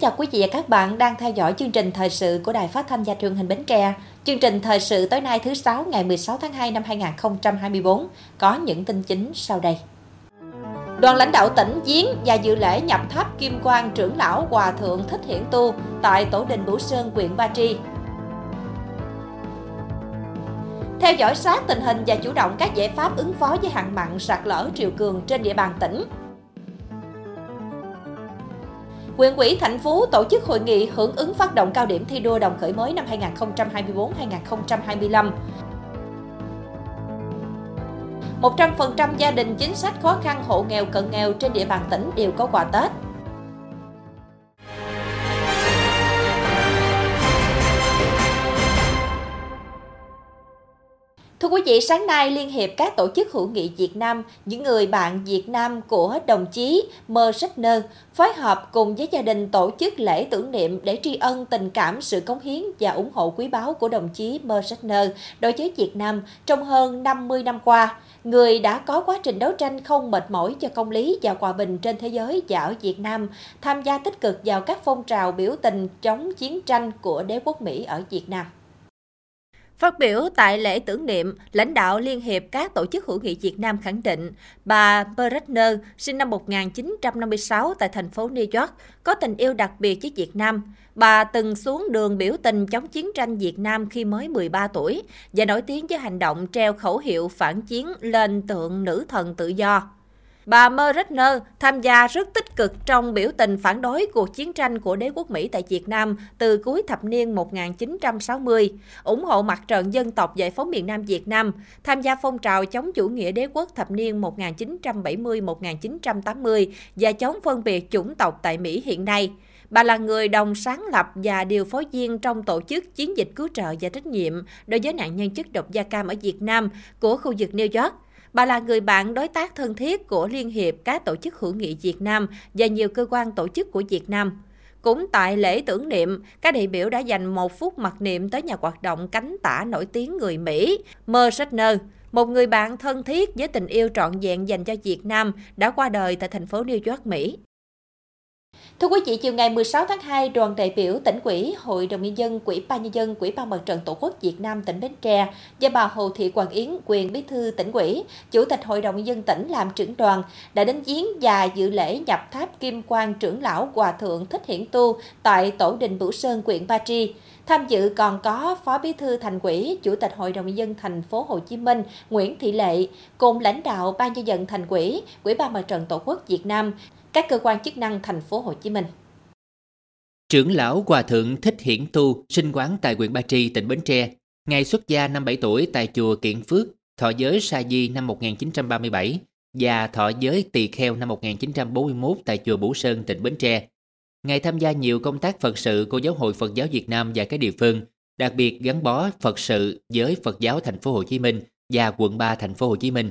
chào quý vị và các bạn đang theo dõi chương trình thời sự của Đài Phát thanh và Truyền hình Bến Tre. Chương trình thời sự tối nay thứ sáu ngày 16 tháng 2 năm 2024 có những tin chính sau đây. Đoàn lãnh đạo tỉnh Giếng và dự lễ nhập tháp Kim Quang trưởng lão Hòa thượng Thích Hiển Tu tại tổ đình Bửu Sơn, huyện Ba Tri. Theo dõi sát tình hình và chủ động các giải pháp ứng phó với hạn mặn sạt lở triều cường trên địa bàn tỉnh, Quyền ủy thành phố tổ chức hội nghị hưởng ứng phát động cao điểm thi đua đồng khởi mới năm 2024-2025. 100% gia đình chính sách khó khăn, hộ nghèo, cận nghèo trên địa bàn tỉnh đều có quà Tết. Vị, sáng nay Liên hiệp các tổ chức hữu nghị Việt Nam, những người bạn Việt Nam của đồng chí Mơ Nơ phối hợp cùng với gia đình tổ chức lễ tưởng niệm để tri ân tình cảm, sự cống hiến và ủng hộ quý báu của đồng chí Mơ Nơ đối với Việt Nam trong hơn 50 năm qua. Người đã có quá trình đấu tranh không mệt mỏi cho công lý và hòa bình trên thế giới và ở Việt Nam, tham gia tích cực vào các phong trào biểu tình chống chiến tranh của đế quốc Mỹ ở Việt Nam. Phát biểu tại lễ tưởng niệm, lãnh đạo Liên hiệp các tổ chức hữu nghị Việt Nam khẳng định bà Brechner, sinh năm 1956 tại thành phố New York, có tình yêu đặc biệt với Việt Nam. Bà từng xuống đường biểu tình chống chiến tranh Việt Nam khi mới 13 tuổi và nổi tiếng với hành động treo khẩu hiệu phản chiến lên tượng nữ thần tự do. Bà Meretner tham gia rất tích cực trong biểu tình phản đối cuộc chiến tranh của đế quốc Mỹ tại Việt Nam từ cuối thập niên 1960, ủng hộ mặt trận dân tộc giải phóng miền Nam Việt Nam, tham gia phong trào chống chủ nghĩa đế quốc thập niên 1970-1980 và chống phân biệt chủng tộc tại Mỹ hiện nay. Bà là người đồng sáng lập và điều phối viên trong tổ chức chiến dịch cứu trợ và trách nhiệm đối với nạn nhân chất độc da cam ở Việt Nam của khu vực New York. Bà là người bạn đối tác thân thiết của Liên hiệp các tổ chức hữu nghị Việt Nam và nhiều cơ quan tổ chức của Việt Nam. Cũng tại lễ tưởng niệm, các đại biểu đã dành một phút mặc niệm tới nhà hoạt động cánh tả nổi tiếng người Mỹ, Merle Shatner, một người bạn thân thiết với tình yêu trọn vẹn dành cho Việt Nam đã qua đời tại thành phố New York, Mỹ. Thưa quý vị, chiều ngày 16 tháng 2, đoàn đại biểu tỉnh ủy, Hội đồng nhân dân, Quỹ ban nhân dân, Quỹ ban mặt trận Tổ quốc Việt Nam tỉnh Bến Tre do bà Hồ Thị Quảng Yến, quyền bí thư tỉnh ủy, chủ tịch Hội đồng nhân dân tỉnh làm trưởng đoàn đã đến viếng và dự lễ nhập tháp Kim Quang trưởng lão Hòa thượng Thích Hiển Tu tại tổ đình Bửu Sơn, huyện Ba Tri. Tham dự còn có Phó Bí thư Thành ủy, Chủ tịch Hội đồng nhân dân thành phố Hồ Chí Minh Nguyễn Thị Lệ cùng lãnh đạo Ban nhân dân thành ủy, Quỹ ban mặt trận Tổ quốc Việt Nam, các cơ quan chức năng thành phố Hồ Chí Minh. Trưởng lão Hòa thượng Thích Hiển Tu sinh quán tại huyện Ba Tri, tỉnh Bến Tre. Ngày xuất gia năm 7 tuổi tại chùa Kiện Phước, thọ giới Sa Di năm 1937 và thọ giới Tỳ Kheo năm 1941 tại chùa Bửu Sơn, tỉnh Bến Tre. Ngài tham gia nhiều công tác Phật sự của Giáo hội Phật giáo Việt Nam và các địa phương, đặc biệt gắn bó Phật sự với Phật giáo thành phố Hồ Chí Minh và quận 3 thành phố Hồ Chí Minh.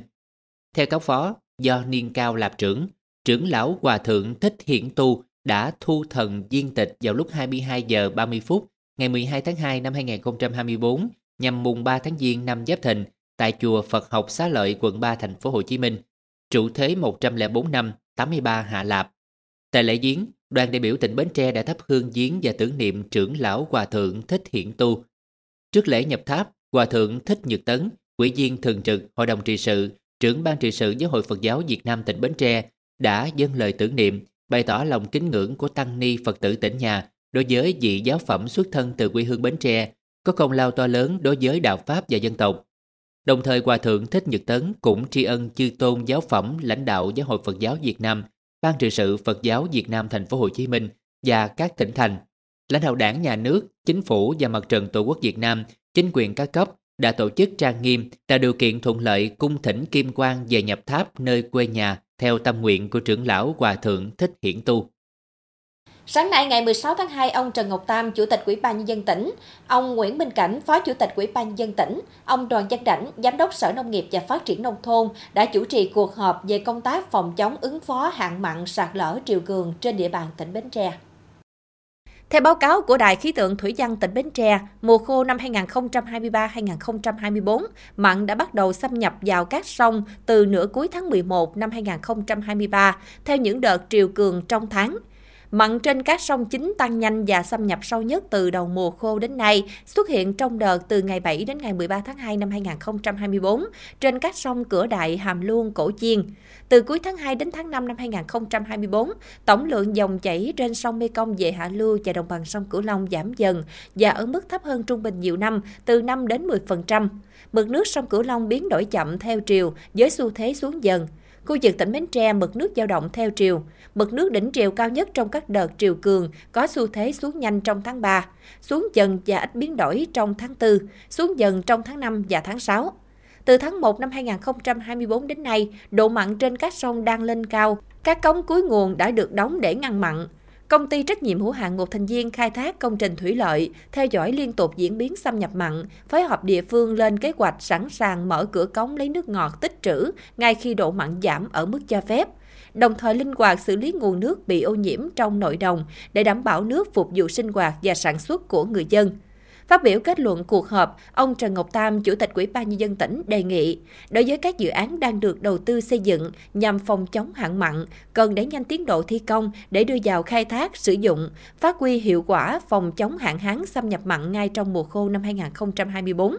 Theo cáo phó, do niên cao lạp trưởng, trưởng lão Hòa thượng Thích Hiển Tu đã thu thần viên tịch vào lúc 22 giờ 30 phút ngày 12 tháng 2 năm 2024 nhằm mùng 3 tháng Giêng năm Giáp Thìn tại chùa Phật học Xá Lợi quận 3 thành phố Hồ Chí Minh, trụ thế 104 năm 83 Hạ Lạp. Tại lễ viếng, đoàn đại biểu tỉnh Bến Tre đã thắp hương viếng và tưởng niệm trưởng lão Hòa thượng Thích Hiển Tu. Trước lễ nhập tháp, Hòa thượng Thích Nhật Tấn, ủy viên thường trực Hội đồng trị sự, trưởng ban trị sự Giáo hội Phật giáo Việt Nam tỉnh Bến Tre đã dâng lời tưởng niệm, bày tỏ lòng kính ngưỡng của tăng ni Phật tử tỉnh nhà đối với vị giáo phẩm xuất thân từ quê hương Bến Tre, có công lao to lớn đối với đạo Pháp và dân tộc. Đồng thời Hòa Thượng Thích Nhật Tấn cũng tri ân chư tôn giáo phẩm lãnh đạo Giáo hội Phật giáo Việt Nam, Ban trị sự Phật giáo Việt Nam thành phố Hồ Chí Minh và các tỉnh thành, lãnh đạo đảng nhà nước, chính phủ và mặt trận Tổ quốc Việt Nam, chính quyền các cấp đã tổ chức trang nghiêm tạo điều kiện thuận lợi cung thỉnh Kim Quang về nhập tháp nơi quê nhà theo tâm nguyện của trưởng lão Hòa Thượng Thích Hiển Tu. Sáng nay ngày 16 tháng 2, ông Trần Ngọc Tam, Chủ tịch Ủy ban nhân dân tỉnh, ông Nguyễn Minh Cảnh, Phó Chủ tịch Ủy ban nhân dân tỉnh, ông Đoàn Văn Đảnh, Giám đốc Sở Nông nghiệp và Phát triển nông thôn đã chủ trì cuộc họp về công tác phòng chống ứng phó hạn mặn sạt lở triều cường trên địa bàn tỉnh Bến Tre. Theo báo cáo của Đài khí tượng Thủy văn tỉnh Bến Tre, mùa khô năm 2023-2024, mặn đã bắt đầu xâm nhập vào các sông từ nửa cuối tháng 11 năm 2023 theo những đợt triều cường trong tháng. Mặn trên các sông chính tăng nhanh và xâm nhập sâu nhất từ đầu mùa khô đến nay, xuất hiện trong đợt từ ngày 7 đến ngày 13 tháng 2 năm 2024 trên các sông Cửa Đại, Hàm Luông, Cổ Chiên. Từ cuối tháng 2 đến tháng 5 năm 2024, tổng lượng dòng chảy trên sông Mekong về hạ lưu và đồng bằng sông Cửu Long giảm dần và ở mức thấp hơn trung bình nhiều năm từ 5 đến 10%. Mực nước sông Cửu Long biến đổi chậm theo triều với xu thế xuống dần. Khu vực tỉnh Bến Tre mực nước dao động theo triều. Mực nước đỉnh triều cao nhất trong các đợt triều cường có xu thế xuống nhanh trong tháng 3, xuống dần và ít biến đổi trong tháng 4, xuống dần trong tháng 5 và tháng 6. Từ tháng 1 năm 2024 đến nay, độ mặn trên các sông đang lên cao. Các cống cuối nguồn đã được đóng để ngăn mặn. Công ty trách nhiệm hữu hạn một thành viên khai thác công trình thủy lợi theo dõi liên tục diễn biến xâm nhập mặn, phối hợp địa phương lên kế hoạch sẵn sàng mở cửa cống lấy nước ngọt tích trữ ngay khi độ mặn giảm ở mức cho phép đồng thời linh hoạt xử lý nguồn nước bị ô nhiễm trong nội đồng để đảm bảo nước phục vụ sinh hoạt và sản xuất của người dân. Phát biểu kết luận cuộc họp, ông Trần Ngọc Tam, Chủ tịch Ủy ban Nhân dân tỉnh đề nghị, đối với các dự án đang được đầu tư xây dựng nhằm phòng chống hạn mặn, cần đẩy nhanh tiến độ thi công để đưa vào khai thác, sử dụng, phát huy hiệu quả phòng chống hạn hán xâm nhập mặn ngay trong mùa khô năm 2024.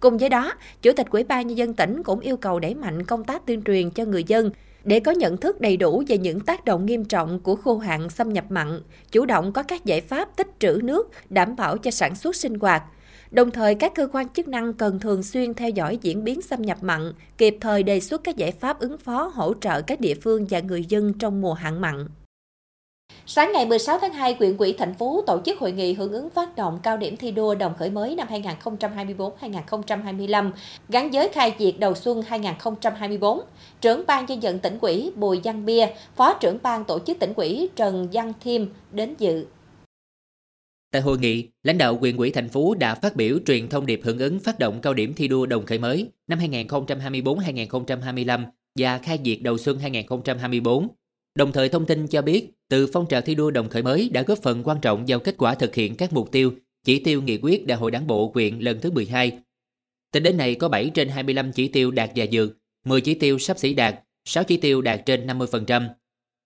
Cùng với đó, Chủ tịch Ủy ban Nhân dân tỉnh cũng yêu cầu đẩy mạnh công tác tuyên truyền cho người dân để có nhận thức đầy đủ về những tác động nghiêm trọng của khô hạn xâm nhập mặn, chủ động có các giải pháp tích trữ nước đảm bảo cho sản xuất sinh hoạt. Đồng thời, các cơ quan chức năng cần thường xuyên theo dõi diễn biến xâm nhập mặn, kịp thời đề xuất các giải pháp ứng phó hỗ trợ các địa phương và người dân trong mùa hạn mặn. Sáng ngày 16 tháng 2, quyện quỹ thành phố tổ chức hội nghị hưởng ứng phát động cao điểm thi đua đồng khởi mới năm 2024-2025 gắn với khai diệt đầu xuân 2024. Trưởng ban dân vận tỉnh quỹ Bùi Văn Bia, Phó trưởng ban tổ chức tỉnh quỹ Trần Văn Thiêm đến dự. Tại hội nghị, lãnh đạo quyền quỹ thành phố đã phát biểu truyền thông điệp hưởng ứng phát động cao điểm thi đua đồng khởi mới năm 2024-2025 và khai diệt đầu xuân 2024 Đồng thời thông tin cho biết, từ phong trào thi đua đồng khởi mới đã góp phần quan trọng vào kết quả thực hiện các mục tiêu, chỉ tiêu nghị quyết Đại hội Đảng bộ huyện lần thứ 12. Tính đến nay có 7 trên 25 chỉ tiêu đạt và vượt, 10 chỉ tiêu sắp xỉ đạt, 6 chỉ tiêu đạt trên 50%.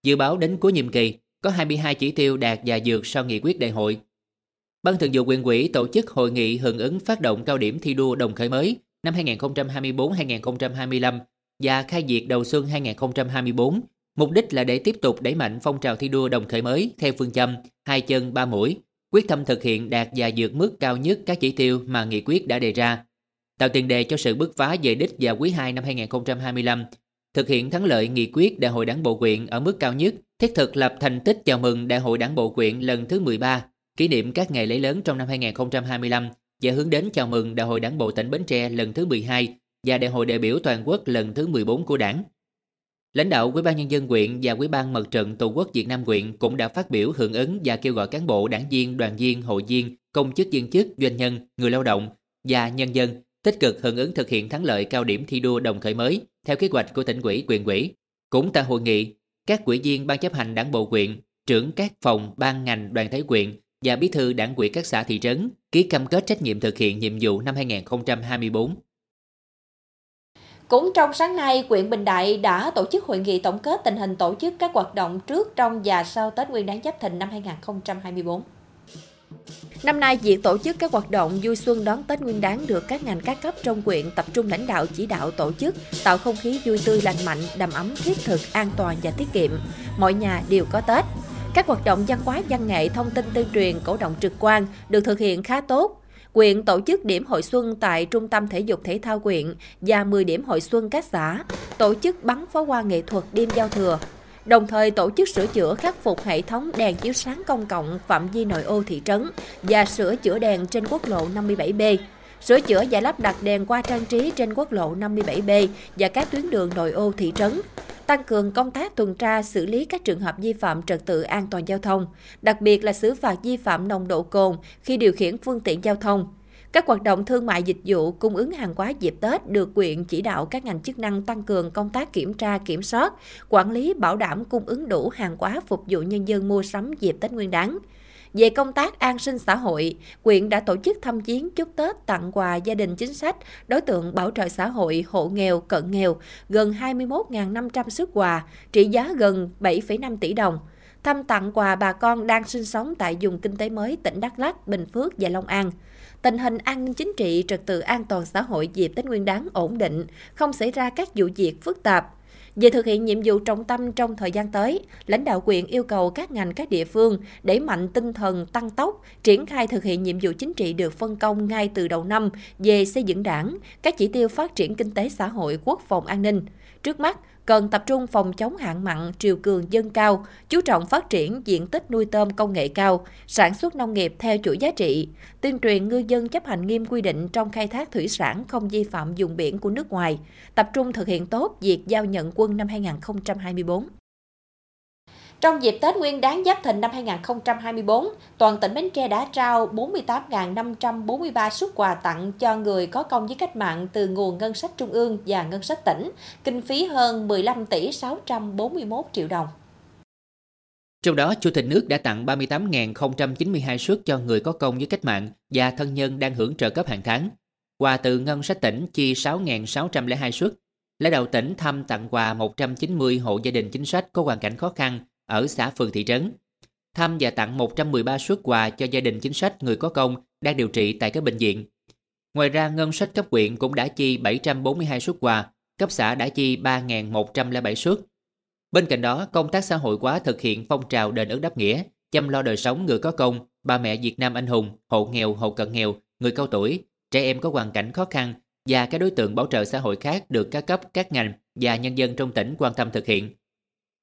Dự báo đến cuối nhiệm kỳ, có 22 chỉ tiêu đạt và vượt sau nghị quyết đại hội. Ban thường vụ quyền quỹ tổ chức hội nghị hưởng ứng phát động cao điểm thi đua đồng khởi mới năm 2024-2025 và khai diệt đầu xuân 2024 Mục đích là để tiếp tục đẩy mạnh phong trào thi đua đồng khởi mới theo phương châm hai chân ba mũi, quyết tâm thực hiện đạt và vượt mức cao nhất các chỉ tiêu mà nghị quyết đã đề ra, tạo tiền đề cho sự bứt phá về đích vào quý 2 năm 2025, thực hiện thắng lợi nghị quyết Đại hội Đảng bộ quyện ở mức cao nhất, thiết thực lập thành tích chào mừng Đại hội Đảng bộ quyện lần thứ 13, kỷ niệm các ngày lễ lớn trong năm 2025 và hướng đến chào mừng Đại hội Đảng bộ tỉnh Bến Tre lần thứ 12 và Đại hội đại biểu toàn quốc lần thứ 14 của Đảng. Lãnh đạo Ủy ban nhân dân huyện và Ủy ban Mặt trận Tổ quốc Việt Nam huyện cũng đã phát biểu hưởng ứng và kêu gọi cán bộ, đảng viên, đoàn viên, hội viên, công chức viên chức, doanh nhân, người lao động và nhân dân tích cực hưởng ứng thực hiện thắng lợi cao điểm thi đua đồng khởi mới theo kế hoạch của tỉnh ủy, quyền ủy. Cũng tại hội nghị, các quỹ viên ban chấp hành đảng bộ huyện, trưởng các phòng, ban ngành, đoàn thể quyện và bí thư đảng ủy các xã thị trấn ký cam kết trách nhiệm thực hiện nhiệm vụ năm 2024. Cũng trong sáng nay, quyện Bình Đại đã tổ chức hội nghị tổng kết tình hình tổ chức các hoạt động trước, trong và sau Tết Nguyên đán Giáp Thìn năm 2024. Năm nay, việc tổ chức các hoạt động vui xuân đón Tết Nguyên đán được các ngành các cấp trong quyện tập trung lãnh đạo chỉ đạo tổ chức, tạo không khí vui tươi lành mạnh, đầm ấm thiết thực, an toàn và tiết kiệm. Mọi nhà đều có Tết. Các hoạt động văn hóa, văn nghệ, thông tin tuyên truyền, cổ động trực quan được thực hiện khá tốt, Quyện tổ chức điểm hội xuân tại Trung tâm Thể dục Thể thao quyện và 10 điểm hội xuân các xã, tổ chức bắn pháo hoa nghệ thuật đêm giao thừa, đồng thời tổ chức sửa chữa khắc phục hệ thống đèn chiếu sáng công cộng phạm vi nội ô thị trấn và sửa chữa đèn trên quốc lộ 57B, sửa chữa và lắp đặt đèn qua trang trí trên quốc lộ 57B và các tuyến đường nội ô thị trấn, tăng cường công tác tuần tra xử lý các trường hợp vi phạm trật tự an toàn giao thông, đặc biệt là xử phạt vi phạm nồng độ cồn khi điều khiển phương tiện giao thông. Các hoạt động thương mại dịch vụ cung ứng hàng hóa dịp Tết được quyện chỉ đạo các ngành chức năng tăng cường công tác kiểm tra, kiểm soát, quản lý bảo đảm cung ứng đủ hàng hóa phục vụ nhân dân mua sắm dịp Tết Nguyên đán. Về công tác an sinh xã hội, quyện đã tổ chức thăm viếng chúc Tết tặng quà gia đình chính sách, đối tượng bảo trợ xã hội, hộ nghèo, cận nghèo, gần 21.500 xuất quà, trị giá gần 7,5 tỷ đồng. thăm tặng quà bà con đang sinh sống tại vùng kinh tế mới tỉnh Đắk Lắk, Bình Phước và Long An. Tình hình an ninh chính trị, trật tự an toàn xã hội dịp Tết Nguyên đán ổn định, không xảy ra các vụ việc phức tạp, về thực hiện nhiệm vụ trọng tâm trong thời gian tới, lãnh đạo quyện yêu cầu các ngành các địa phương đẩy mạnh tinh thần tăng tốc, triển khai thực hiện nhiệm vụ chính trị được phân công ngay từ đầu năm về xây dựng đảng, các chỉ tiêu phát triển kinh tế xã hội, quốc phòng an ninh. Trước mắt, cần tập trung phòng chống hạn mặn, triều cường dân cao, chú trọng phát triển diện tích nuôi tôm công nghệ cao, sản xuất nông nghiệp theo chuỗi giá trị, tuyên truyền ngư dân chấp hành nghiêm quy định trong khai thác thủy sản không vi phạm vùng biển của nước ngoài, tập trung thực hiện tốt việc giao nhận quân năm 2024. Trong dịp Tết Nguyên đán Giáp Thìn năm 2024, toàn tỉnh Bến Tre đã trao 48.543 suất quà tặng cho người có công với cách mạng từ nguồn ngân sách trung ương và ngân sách tỉnh, kinh phí hơn 15 tỷ 641 triệu đồng. Trong đó, Chủ tịch nước đã tặng 38.092 suất cho người có công với cách mạng và thân nhân đang hưởng trợ cấp hàng tháng. Quà từ ngân sách tỉnh chi 6.602 suất. Lãnh đạo tỉnh thăm tặng quà 190 hộ gia đình chính sách có hoàn cảnh khó khăn ở xã phường thị trấn. Thăm và tặng 113 suất quà cho gia đình chính sách người có công đang điều trị tại các bệnh viện. Ngoài ra, ngân sách cấp huyện cũng đã chi 742 suất quà, cấp xã đã chi 3.107 suất. Bên cạnh đó, công tác xã hội hóa thực hiện phong trào đền ơn đáp nghĩa, chăm lo đời sống người có công, bà mẹ Việt Nam anh hùng, hộ nghèo, hộ cận nghèo, người cao tuổi, trẻ em có hoàn cảnh khó khăn và các đối tượng bảo trợ xã hội khác được các cấp, các ngành và nhân dân trong tỉnh quan tâm thực hiện.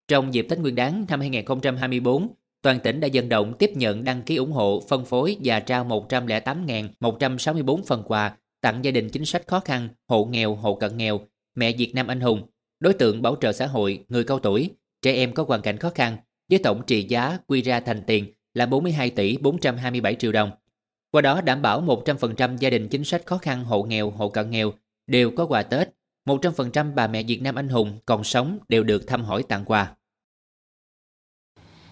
Trong dịp Tết Nguyên đán năm 2024, toàn tỉnh đã dân động tiếp nhận đăng ký ủng hộ, phân phối và trao 108.164 phần quà tặng gia đình chính sách khó khăn, hộ nghèo, hộ cận nghèo, mẹ Việt Nam anh hùng, đối tượng bảo trợ xã hội, người cao tuổi, trẻ em có hoàn cảnh khó khăn, với tổng trị giá quy ra thành tiền là 42 tỷ 427 triệu đồng. Qua đó đảm bảo 100% gia đình chính sách khó khăn, hộ nghèo, hộ cận nghèo đều có quà Tết, 100% bà mẹ Việt Nam anh hùng còn sống đều được thăm hỏi tặng quà.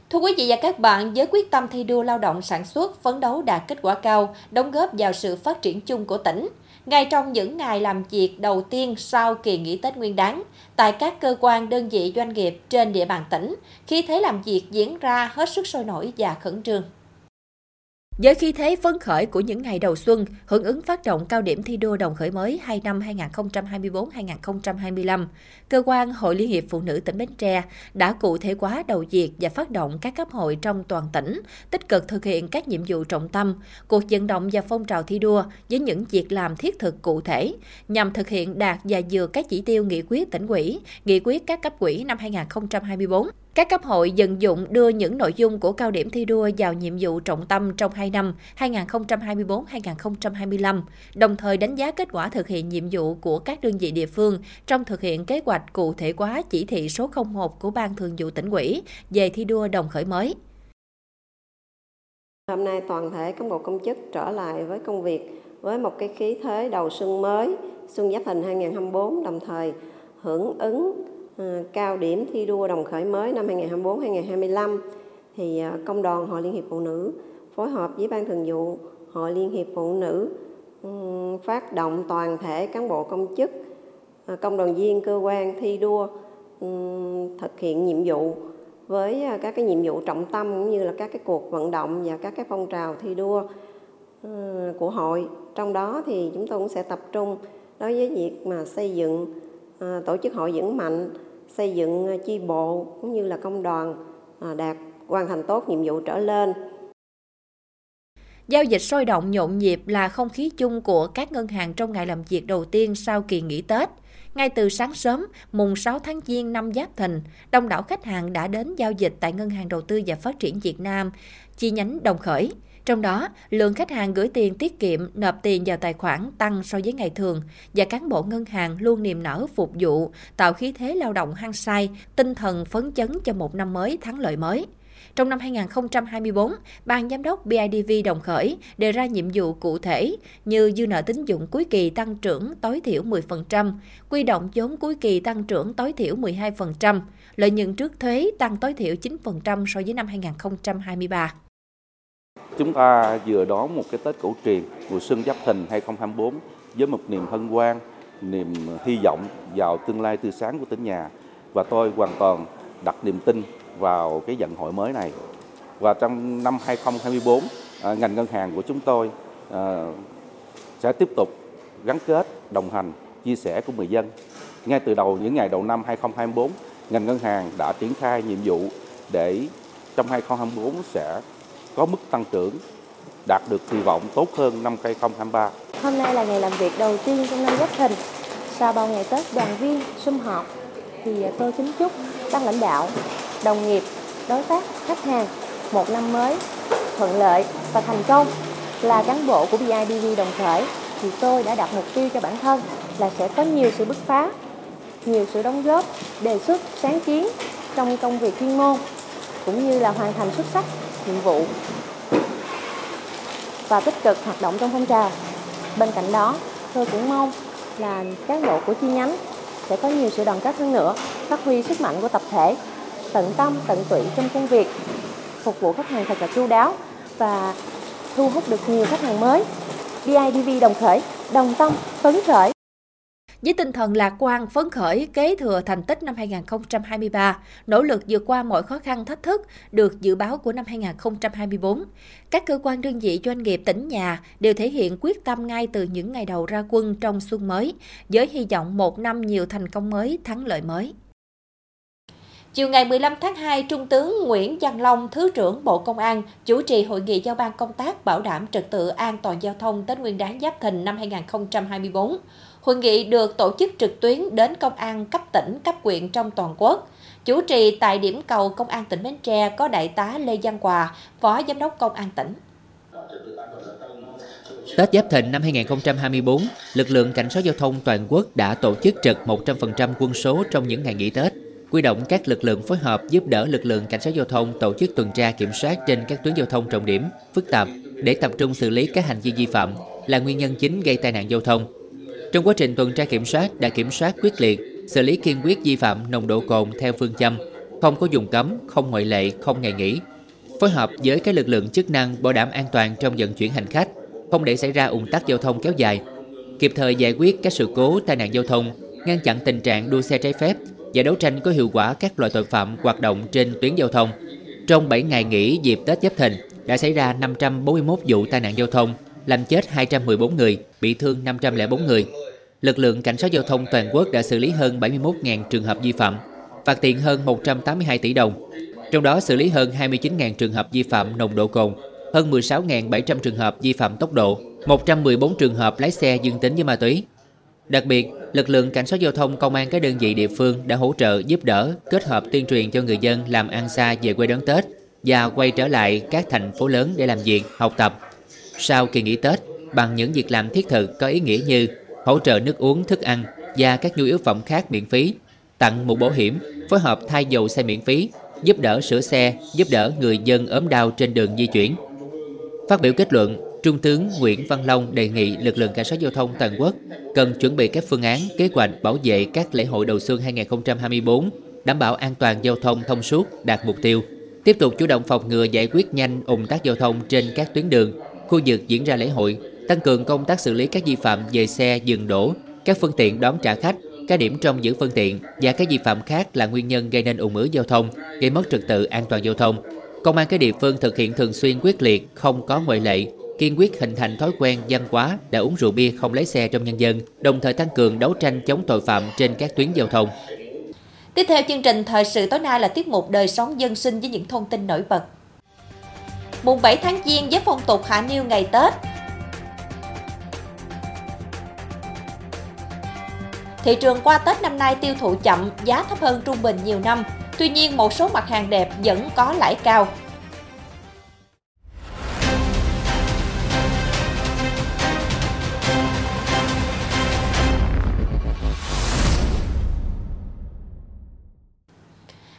Thưa quý vị và các bạn, với quyết tâm thi đua lao động sản xuất, phấn đấu đạt kết quả cao, đóng góp vào sự phát triển chung của tỉnh. Ngay trong những ngày làm việc đầu tiên sau kỳ nghỉ Tết Nguyên đán, tại các cơ quan đơn vị doanh nghiệp trên địa bàn tỉnh, khi thế làm việc diễn ra hết sức sôi nổi và khẩn trương. Với khí thế phấn khởi của những ngày đầu xuân, hưởng ứng phát động cao điểm thi đua đồng khởi mới 2 năm 2024-2025, cơ quan Hội Liên hiệp Phụ nữ tỉnh Bến Tre đã cụ thể hóa đầu việc và phát động các cấp hội trong toàn tỉnh, tích cực thực hiện các nhiệm vụ trọng tâm, cuộc vận động và phong trào thi đua với những việc làm thiết thực cụ thể, nhằm thực hiện đạt và dừa các chỉ tiêu nghị quyết tỉnh ủy, nghị quyết các cấp quỹ năm 2024 các cấp hội dần dụng đưa những nội dung của cao điểm thi đua vào nhiệm vụ trọng tâm trong 2 năm 2024-2025, đồng thời đánh giá kết quả thực hiện nhiệm vụ của các đơn vị địa phương trong thực hiện kế hoạch cụ thể hóa chỉ thị số 01 của Ban Thường vụ tỉnh ủy về thi đua đồng khởi mới. Hôm nay toàn thể cán bộ công chức trở lại với công việc với một cái khí thế đầu xuân mới, xuân Giáp Thìn 2024 đồng thời hưởng ứng Ừ, cao điểm thi đua đồng khởi mới năm 2024-2025 thì à, công đoàn Hội Liên hiệp Phụ nữ phối hợp với Ban Thường vụ Hội Liên hiệp Phụ nữ ừ, phát động toàn thể cán bộ công chức, à, công đoàn viên cơ quan thi đua ừ, thực hiện nhiệm vụ với à, các cái nhiệm vụ trọng tâm cũng như là các cái cuộc vận động và các cái phong trào thi đua của hội. Trong đó thì chúng tôi cũng sẽ tập trung đối với việc mà xây dựng tổ chức hội vững mạnh xây dựng à, chi bộ cũng như là công đoàn à, đạt hoàn thành tốt nhiệm vụ trở lên. Giao dịch sôi động nhộn nhịp là không khí chung của các ngân hàng trong ngày làm việc đầu tiên sau kỳ nghỉ Tết. Ngay từ sáng sớm, mùng 6 tháng Giêng năm Giáp Thìn, đông đảo khách hàng đã đến giao dịch tại Ngân hàng Đầu tư và Phát triển Việt Nam, chi nhánh Đồng Khởi. Trong đó, lượng khách hàng gửi tiền tiết kiệm, nộp tiền vào tài khoản tăng so với ngày thường và cán bộ ngân hàng luôn niềm nở phục vụ, tạo khí thế lao động hăng say, tinh thần phấn chấn cho một năm mới thắng lợi mới. Trong năm 2024, Ban Giám đốc BIDV Đồng Khởi đề ra nhiệm vụ cụ thể như dư nợ tín dụng cuối kỳ tăng trưởng tối thiểu 10%, quy động vốn cuối kỳ tăng trưởng tối thiểu 12%, lợi nhuận trước thuế tăng tối thiểu 9% so với năm 2023. Chúng ta vừa đón một cái Tết cổ truyền mùa xuân Giáp Thìn 2024 với một niềm hân hoan, niềm hy vọng vào tương lai tươi sáng của tỉnh nhà và tôi hoàn toàn đặt niềm tin vào cái vận hội mới này. Và trong năm 2024, à, ngành ngân hàng của chúng tôi à, sẽ tiếp tục gắn kết, đồng hành, chia sẻ của người dân. Ngay từ đầu những ngày đầu năm 2024, ngành ngân hàng đã triển khai nhiệm vụ để trong 2024 sẽ có mức tăng trưởng đạt được kỳ vọng tốt hơn năm 2023. Hôm nay là ngày làm việc đầu tiên trong năm Giáp Thìn. Sau bao ngày Tết đoàn viên, sum họp thì tôi kính chúc ban lãnh đạo, đồng nghiệp, đối tác, khách hàng một năm mới thuận lợi và thành công. Là cán bộ của BIDV đồng khởi thì tôi đã đặt mục tiêu cho bản thân là sẽ có nhiều sự bứt phá, nhiều sự đóng góp, đề xuất, sáng kiến trong công việc chuyên môn cũng như là hoàn thành xuất sắc nhiệm vụ và tích cực hoạt động trong phong trào. Bên cạnh đó, tôi cũng mong là cán bộ của chi nhánh sẽ có nhiều sự đoàn kết hơn nữa, phát huy sức mạnh của tập thể, tận tâm, tận tụy trong công việc, phục vụ khách hàng thật là chu đáo và thu hút được nhiều khách hàng mới. BIDV đồng khởi, đồng tâm, phấn khởi. Với tinh thần lạc quan, phấn khởi, kế thừa thành tích năm 2023, nỗ lực vượt qua mọi khó khăn thách thức được dự báo của năm 2024, các cơ quan đơn vị doanh nghiệp tỉnh nhà đều thể hiện quyết tâm ngay từ những ngày đầu ra quân trong xuân mới, với hy vọng một năm nhiều thành công mới, thắng lợi mới. Chiều ngày 15 tháng 2, Trung tướng Nguyễn Văn Long, Thứ trưởng Bộ Công an, chủ trì hội nghị giao ban công tác bảo đảm trật tự an toàn giao thông Tết Nguyên đán Giáp Thìn năm 2024. Hội nghị được tổ chức trực tuyến đến công an cấp tỉnh, cấp huyện trong toàn quốc. Chủ trì tại điểm cầu Công an tỉnh Bến Tre có Đại tá Lê Văn Hòa, Phó Giám đốc Công an tỉnh. Tết Giáp Thìn năm 2024, lực lượng cảnh sát giao thông toàn quốc đã tổ chức trực 100% quân số trong những ngày nghỉ Tết, quy động các lực lượng phối hợp giúp đỡ lực lượng cảnh sát giao thông tổ chức tuần tra kiểm soát trên các tuyến giao thông trọng điểm, phức tạp để tập trung xử lý các hành vi vi phạm là nguyên nhân chính gây tai nạn giao thông trong quá trình tuần tra kiểm soát đã kiểm soát quyết liệt, xử lý kiên quyết vi phạm nồng độ cồn theo phương châm, không có dùng cấm, không ngoại lệ, không ngày nghỉ. Phối hợp với các lực lượng chức năng bảo đảm an toàn trong vận chuyển hành khách, không để xảy ra ủng tắc giao thông kéo dài, kịp thời giải quyết các sự cố tai nạn giao thông, ngăn chặn tình trạng đua xe trái phép và đấu tranh có hiệu quả các loại tội phạm hoạt động trên tuyến giao thông. Trong 7 ngày nghỉ dịp Tết Giáp Thìn đã xảy ra 541 vụ tai nạn giao thông, làm chết 214 người, bị thương 504 người. Lực lượng cảnh sát giao thông toàn quốc đã xử lý hơn 71.000 trường hợp vi phạm, phạt tiền hơn 182 tỷ đồng. Trong đó xử lý hơn 29.000 trường hợp vi phạm nồng độ cồn, hơn 16.700 trường hợp vi phạm tốc độ, 114 trường hợp lái xe dương tính với ma túy. Đặc biệt, lực lượng cảnh sát giao thông công an các đơn vị địa phương đã hỗ trợ giúp đỡ, kết hợp tuyên truyền cho người dân làm ăn xa về quê đón Tết và quay trở lại các thành phố lớn để làm việc, học tập. Sau kỳ nghỉ Tết, bằng những việc làm thiết thực có ý nghĩa như hỗ trợ nước uống, thức ăn và các nhu yếu phẩm khác miễn phí, tặng mũ bảo hiểm, phối hợp thay dầu xe miễn phí, giúp đỡ sửa xe, giúp đỡ người dân ốm đau trên đường di chuyển. Phát biểu kết luận, Trung tướng Nguyễn Văn Long đề nghị lực lượng cảnh sát giao thông toàn quốc cần chuẩn bị các phương án, kế hoạch bảo vệ các lễ hội đầu xuân 2024, đảm bảo an toàn giao thông thông suốt, đạt mục tiêu. Tiếp tục chủ động phòng ngừa giải quyết nhanh ủng tắc giao thông trên các tuyến đường, khu vực diễn ra lễ hội, tăng cường công tác xử lý các vi phạm về xe dừng đổ, các phương tiện đón trả khách, các điểm trong giữ phương tiện và các vi phạm khác là nguyên nhân gây nên ủng ứ giao thông, gây mất trật tự an toàn giao thông. Công an các địa phương thực hiện thường xuyên quyết liệt, không có ngoại lệ, kiên quyết hình thành thói quen văn hóa đã uống rượu bia không lái xe trong nhân dân, đồng thời tăng cường đấu tranh chống tội phạm trên các tuyến giao thông. Tiếp theo chương trình thời sự tối nay là tiết mục đời sống dân sinh với những thông tin nổi bật. Mùng 7 tháng Giêng với phong tục Hạ Niêu ngày Tết, Thị trường qua Tết năm nay tiêu thụ chậm, giá thấp hơn trung bình nhiều năm. Tuy nhiên, một số mặt hàng đẹp vẫn có lãi cao.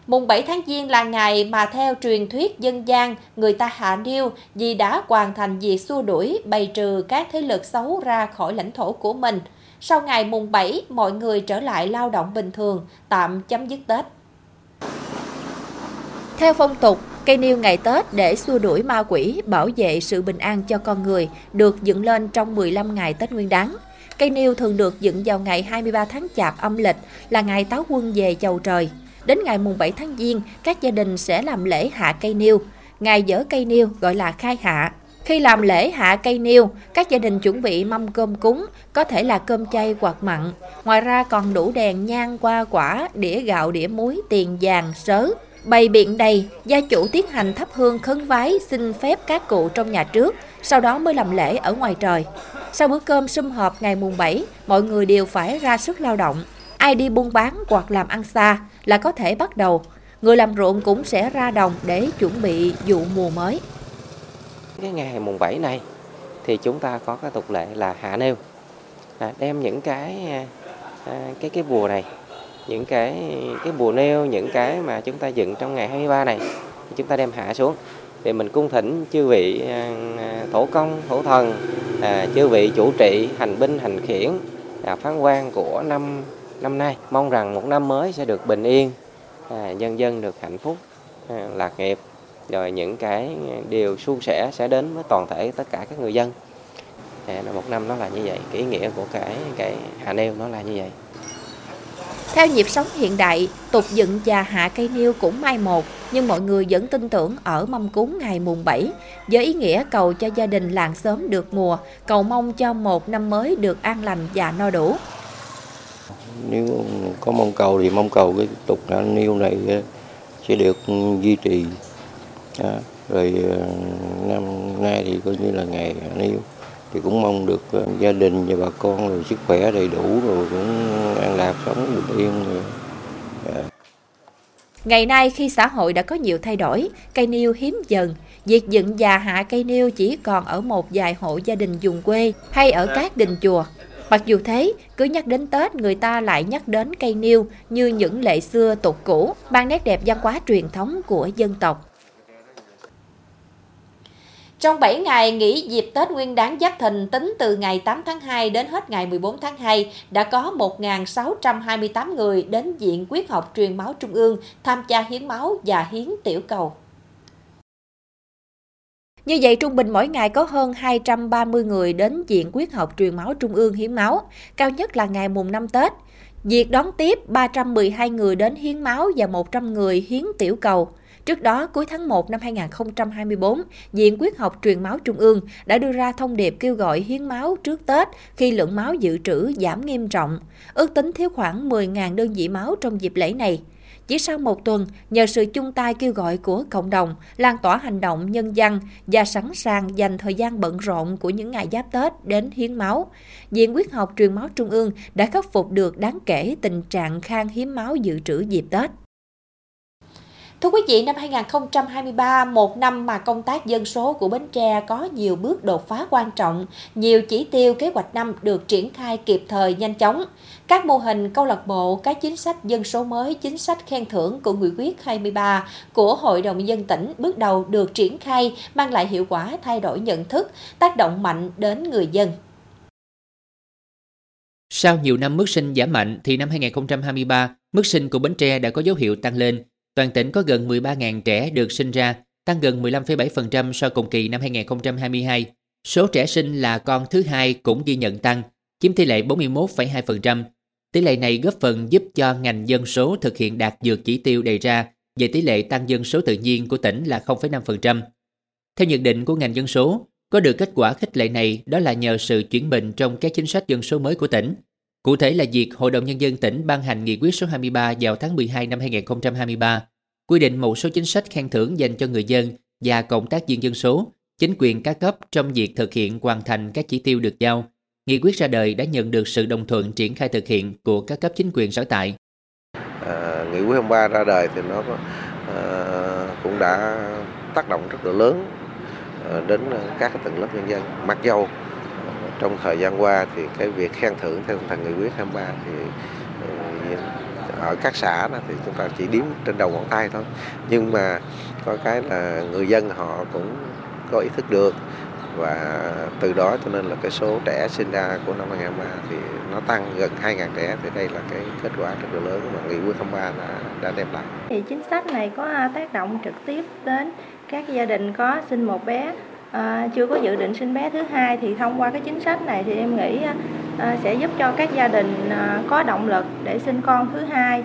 Mùng 7 tháng Giêng là ngày mà theo truyền thuyết dân gian, người ta hạ điêu vì đã hoàn thành việc xua đuổi, bày trừ các thế lực xấu ra khỏi lãnh thổ của mình – sau ngày mùng 7, mọi người trở lại lao động bình thường, tạm chấm dứt Tết. Theo phong tục, cây niêu ngày Tết để xua đuổi ma quỷ, bảo vệ sự bình an cho con người được dựng lên trong 15 ngày Tết Nguyên đán. Cây niêu thường được dựng vào ngày 23 tháng Chạp âm lịch là ngày táo quân về chầu trời. Đến ngày mùng 7 tháng Giêng, các gia đình sẽ làm lễ hạ cây niêu. Ngày dỡ cây niêu gọi là khai hạ. Khi làm lễ hạ cây niêu, các gia đình chuẩn bị mâm cơm cúng, có thể là cơm chay hoặc mặn. Ngoài ra còn đủ đèn nhang qua quả, đĩa gạo, đĩa muối, tiền vàng, sớ, Bày biện đầy, gia chủ tiến hành thắp hương khấn vái xin phép các cụ trong nhà trước, sau đó mới làm lễ ở ngoài trời. Sau bữa cơm sum họp ngày mùng 7, mọi người đều phải ra sức lao động. Ai đi buôn bán hoặc làm ăn xa là có thể bắt đầu. Người làm ruộng cũng sẽ ra đồng để chuẩn bị vụ mùa mới. Cái ngày mùng 7 này thì chúng ta có cái tục lệ là hạ nêu. À, đem những cái à, à, cái cái bùa này những cái cái bùa nêu những cái mà chúng ta dựng trong ngày 23 này thì chúng ta đem hạ xuống. Để mình cung thỉnh chư vị à, à, thổ công thổ thần à, chư vị chủ trị hành binh hành khiển à, phán quan của năm năm nay. Mong rằng một năm mới sẽ được bình yên à, nhân dân được hạnh phúc à, lạc nghiệp rồi những cái điều suôn sẻ sẽ đến với toàn thể tất cả các người dân à, một năm nó là như vậy cái ý nghĩa của cái cái hạ nêu nó là như vậy theo nhịp sống hiện đại, tục dựng và hạ cây niêu cũng mai một, nhưng mọi người vẫn tin tưởng ở mâm cúng ngày mùng 7, với ý nghĩa cầu cho gia đình làng sớm được mùa, cầu mong cho một năm mới được an lành và no đủ. Nếu có mong cầu thì mong cầu cái tục hạ niêu này sẽ được duy trì. Rồi ờ, năm nay thì coi như là ngày hạ niêu thì cũng mong được ờ, gia đình và bà con rồi sức khỏe đầy đủ rồi cũng an lạc sống bình yên rồi. Yeah. Dạ. Ngày nay khi xã hội đã có nhiều thay đổi, cây niêu hiếm dần, việc dựng và hạ cây niêu chỉ còn ở một vài hộ gia đình dùng quê hay ở các đình chùa. Mặc dù thế, cứ nhắc đến Tết người ta lại nhắc đến cây niêu như những lệ xưa tục cũ, mang nét đẹp văn hóa truyền thống của dân tộc. Trong 7 ngày nghỉ dịp Tết Nguyên đán Giáp Thìn tính từ ngày 8 tháng 2 đến hết ngày 14 tháng 2 đã có 1.628 người đến Viện Quyết học Truyền máu Trung ương tham gia hiến máu và hiến tiểu cầu. Như vậy, trung bình mỗi ngày có hơn 230 người đến Viện Quyết học Truyền máu Trung ương hiến máu, cao nhất là ngày mùng 5 Tết. Việc đón tiếp 312 người đến hiến máu và 100 người hiến tiểu cầu. Trước đó, cuối tháng 1 năm 2024, Viện Quyết học Truyền máu Trung ương đã đưa ra thông điệp kêu gọi hiến máu trước Tết khi lượng máu dự trữ giảm nghiêm trọng, ước tính thiếu khoảng 10.000 đơn vị máu trong dịp lễ này. Chỉ sau một tuần, nhờ sự chung tay kêu gọi của cộng đồng, lan tỏa hành động nhân dân và sẵn sàng dành thời gian bận rộn của những ngày giáp Tết đến hiến máu, Viện Quyết học Truyền máu Trung ương đã khắc phục được đáng kể tình trạng khan hiếm máu dự trữ dịp Tết. Thưa quý vị, năm 2023, một năm mà công tác dân số của Bến Tre có nhiều bước đột phá quan trọng, nhiều chỉ tiêu kế hoạch năm được triển khai kịp thời nhanh chóng. Các mô hình câu lạc bộ, các chính sách dân số mới, chính sách khen thưởng của Nghị quyết 23 của Hội đồng dân tỉnh bước đầu được triển khai mang lại hiệu quả thay đổi nhận thức, tác động mạnh đến người dân. Sau nhiều năm mức sinh giảm mạnh thì năm 2023, mức sinh của Bến Tre đã có dấu hiệu tăng lên toàn tỉnh có gần 13.000 trẻ được sinh ra, tăng gần 15,7% so cùng kỳ năm 2022. Số trẻ sinh là con thứ hai cũng ghi nhận tăng, chiếm tỷ lệ 41,2%. Tỷ lệ này góp phần giúp cho ngành dân số thực hiện đạt dược chỉ tiêu đề ra về tỷ lệ tăng dân số tự nhiên của tỉnh là 0,5%. Theo nhận định của ngành dân số, có được kết quả khích lệ này đó là nhờ sự chuyển mình trong các chính sách dân số mới của tỉnh. Cụ thể là việc Hội đồng Nhân dân tỉnh ban hành nghị quyết số 23 vào tháng 12 năm 2023, quy định một số chính sách khen thưởng dành cho người dân và cộng tác viên dân số, chính quyền các cấp trong việc thực hiện hoàn thành các chỉ tiêu được giao. Nghị quyết ra đời đã nhận được sự đồng thuận triển khai thực hiện của các cấp chính quyền sở tại. À, nghị quyết 23 ra đời thì nó có, à, cũng đã tác động rất là lớn à, đến các tầng lớp nhân dân. Mặc dầu trong thời gian qua thì cái việc khen thưởng theo tinh thần nghị quyết 23 thì ờ, ở các xã đó thì chúng ta chỉ điếm trên đầu ngón tay thôi. Nhưng mà có cái là người dân họ cũng có ý thức được và từ đó cho nên là cái số trẻ sinh ra của năm 2023 thì nó tăng gần 2.000 trẻ. Thì đây là cái kết quả rất là lớn mà nghị quyết 23 đã, đã đem lại. Thì chính sách này có tác động trực tiếp đến các gia đình có sinh một bé à, chưa có dự định sinh bé thứ hai thì thông qua cái chính sách này thì em nghĩ à, à, sẽ giúp cho các gia đình à, có động lực để sinh con thứ hai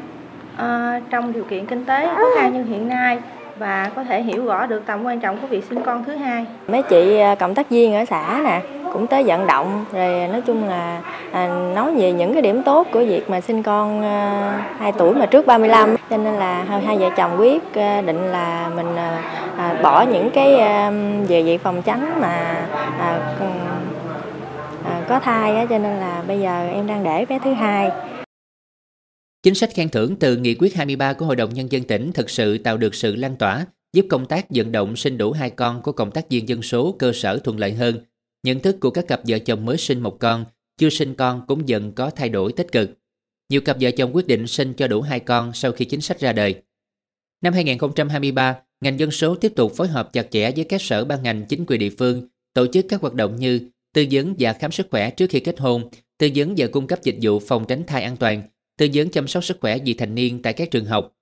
à, trong điều kiện kinh tế khó khăn như hiện nay và có thể hiểu rõ được tầm quan trọng của việc sinh con thứ hai. Mấy chị à, cộng tác viên ở xã nè cũng tới vận động rồi nói chung là à, nói về những cái điểm tốt của việc mà sinh con à, 2 tuổi mà trước 35 cho nên là hai, hai vợ chồng quyết à, định là mình à, à bỏ những cái à, về việc phòng tránh mà à, à, có thai á, cho nên là bây giờ em đang để bé thứ hai. Chính sách khen thưởng từ nghị quyết 23 của Hội đồng Nhân dân tỉnh thực sự tạo được sự lan tỏa, giúp công tác vận động sinh đủ hai con của công tác viên dân số cơ sở thuận lợi hơn. Nhận thức của các cặp vợ chồng mới sinh một con, chưa sinh con cũng dần có thay đổi tích cực. Nhiều cặp vợ chồng quyết định sinh cho đủ hai con sau khi chính sách ra đời. Năm 2023, ngành dân số tiếp tục phối hợp chặt chẽ với các sở ban ngành chính quyền địa phương, tổ chức các hoạt động như tư vấn và khám sức khỏe trước khi kết hôn, tư vấn và cung cấp dịch vụ phòng tránh thai an toàn, tư vấn chăm sóc sức khỏe vị thành niên tại các trường học.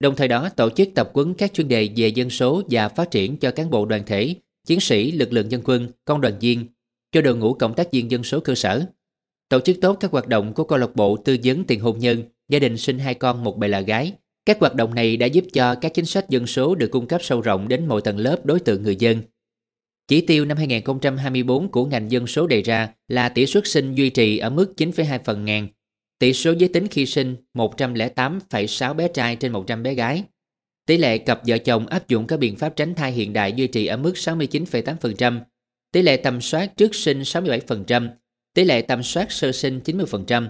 Đồng thời đó tổ chức tập huấn các chuyên đề về dân số và phát triển cho cán bộ đoàn thể, chiến sĩ, lực lượng dân quân, công đoàn viên, cho đội ngũ cộng tác viên dân số cơ sở. Tổ chức tốt các hoạt động của câu lạc bộ tư vấn tiền hôn nhân, gia đình sinh hai con một bề là gái. Các hoạt động này đã giúp cho các chính sách dân số được cung cấp sâu rộng đến mọi tầng lớp đối tượng người dân. Chỉ tiêu năm 2024 của ngành dân số đề ra là tỷ suất sinh duy trì ở mức 9,2 phần ngàn Tỷ số giới tính khi sinh 108,6 bé trai trên 100 bé gái. Tỷ lệ cặp vợ chồng áp dụng các biện pháp tránh thai hiện đại duy trì ở mức 69,8%, tỷ lệ tầm soát trước sinh 67%, tỷ lệ tầm soát sơ sinh 90%.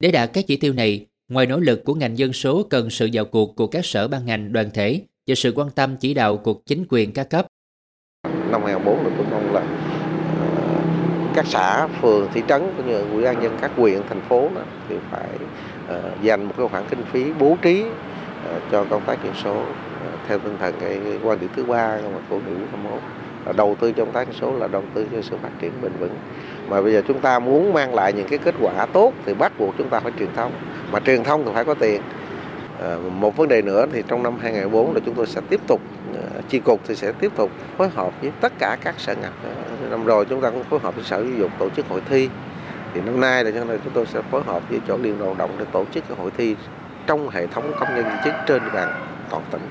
Để đạt các chỉ tiêu này, ngoài nỗ lực của ngành dân số cần sự vào cuộc của các sở ban ngành đoàn thể và sự quan tâm chỉ đạo của chính quyền các cấp. Năm 2004 được tôi mong là ờ, các xã phường thị trấn cũng như ủy ban dân các huyện thành phố đó, thì phải uh, dành một cái khoản kinh phí bố trí Ờ, cho công tác chuyển số ờ, theo tinh thần cái, quan điểm thứ ba của nghị quyết 21 là đầu tư cho công tác số là đầu tư cho sự phát triển bền vững. Mà bây giờ chúng ta muốn mang lại những cái kết quả tốt thì bắt buộc chúng ta phải truyền thông. Mà truyền thông thì phải có tiền. Ờ, một vấn đề nữa thì trong năm 2004 là chúng tôi sẽ tiếp tục chi cục thì sẽ tiếp tục phối hợp với tất cả các sở ngành. Năm rồi chúng ta cũng phối hợp với sở giáo dục tổ chức hội thi. Thì năm nay là chúng tôi sẽ phối hợp với chỗ liên đoàn động để tổ chức cái hội thi trong hệ thống công nhân viên chức trên địa bàn toàn tỉnh.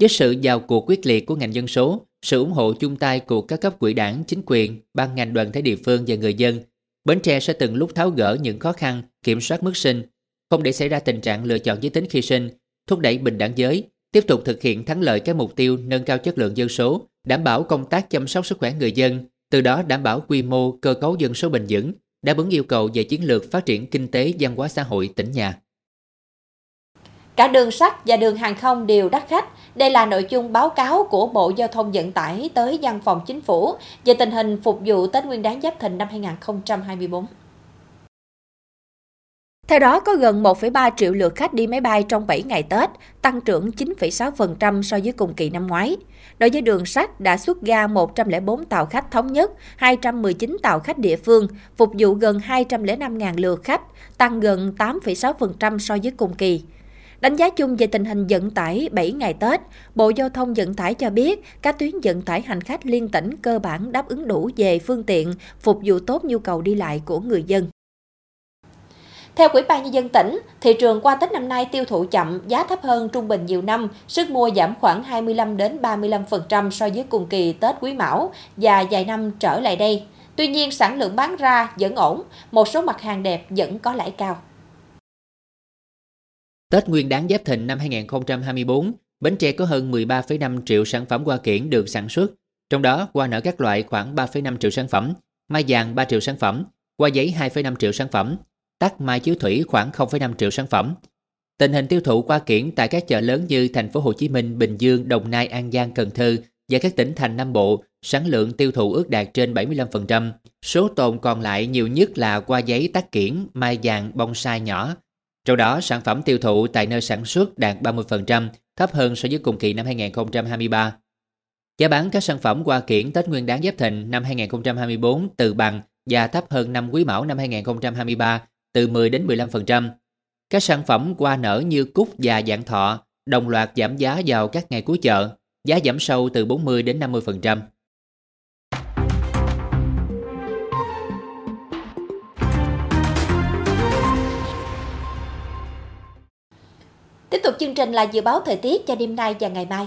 Với sự vào cuộc quyết liệt của ngành dân số, sự ủng hộ chung tay của các cấp quỹ đảng, chính quyền, ban ngành đoàn thể địa phương và người dân, Bến Tre sẽ từng lúc tháo gỡ những khó khăn, kiểm soát mức sinh, không để xảy ra tình trạng lựa chọn giới tính khi sinh, thúc đẩy bình đẳng giới, tiếp tục thực hiện thắng lợi các mục tiêu nâng cao chất lượng dân số, đảm bảo công tác chăm sóc sức khỏe người dân, từ đó đảm bảo quy mô cơ cấu dân số bền vững, đáp ứng yêu cầu về chiến lược phát triển kinh tế, văn hóa xã hội tỉnh nhà. Cả đường sắt và đường hàng không đều đắt khách. Đây là nội dung báo cáo của Bộ Giao thông Vận tải tới Văn phòng Chính phủ về tình hình phục vụ Tết Nguyên đán Giáp Thìn năm 2024. Theo đó, có gần 1,3 triệu lượt khách đi máy bay trong 7 ngày Tết, tăng trưởng 9,6% so với cùng kỳ năm ngoái. Đối với đường sắt đã xuất ga 104 tàu khách thống nhất, 219 tàu khách địa phương, phục vụ gần 205.000 lượt khách, tăng gần 8,6% so với cùng kỳ. Đánh giá chung về tình hình vận tải 7 ngày Tết, Bộ Giao thông Vận tải cho biết các tuyến vận tải hành khách liên tỉnh cơ bản đáp ứng đủ về phương tiện, phục vụ tốt nhu cầu đi lại của người dân. Theo Ủy ban Nhân dân tỉnh, thị trường qua Tết năm nay tiêu thụ chậm, giá thấp hơn trung bình nhiều năm, sức mua giảm khoảng 25 đến 35% so với cùng kỳ Tết Quý Mão và vài năm trở lại đây. Tuy nhiên, sản lượng bán ra vẫn ổn, một số mặt hàng đẹp vẫn có lãi cao. Tết Nguyên đáng Giáp Thìn năm 2024, Bến Tre có hơn 13,5 triệu sản phẩm hoa kiển được sản xuất, trong đó hoa nở các loại khoảng 3,5 triệu sản phẩm, mai vàng 3 triệu sản phẩm, hoa giấy 2,5 triệu sản phẩm, tắt mai chiếu thủy khoảng 0,5 triệu sản phẩm. Tình hình tiêu thụ qua kiển tại các chợ lớn như thành phố Hồ Chí Minh, Bình Dương, Đồng Nai, An Giang, Cần Thơ và các tỉnh thành Nam Bộ, sản lượng tiêu thụ ước đạt trên 75%. Số tồn còn lại nhiều nhất là qua giấy tác kiển, mai vàng, bonsai nhỏ. Trong đó, sản phẩm tiêu thụ tại nơi sản xuất đạt 30%, thấp hơn so với cùng kỳ năm 2023. Giá bán các sản phẩm qua kiển Tết Nguyên đáng Giáp Thìn năm 2024 từ bằng và thấp hơn năm Quý Mão năm 2023 từ 10 đến 15%. Các sản phẩm qua nở như cúc và dạng thọ đồng loạt giảm giá vào các ngày cuối chợ, giá giảm sâu từ 40 đến 50%. Tiếp tục chương trình là dự báo thời tiết cho đêm nay và ngày mai.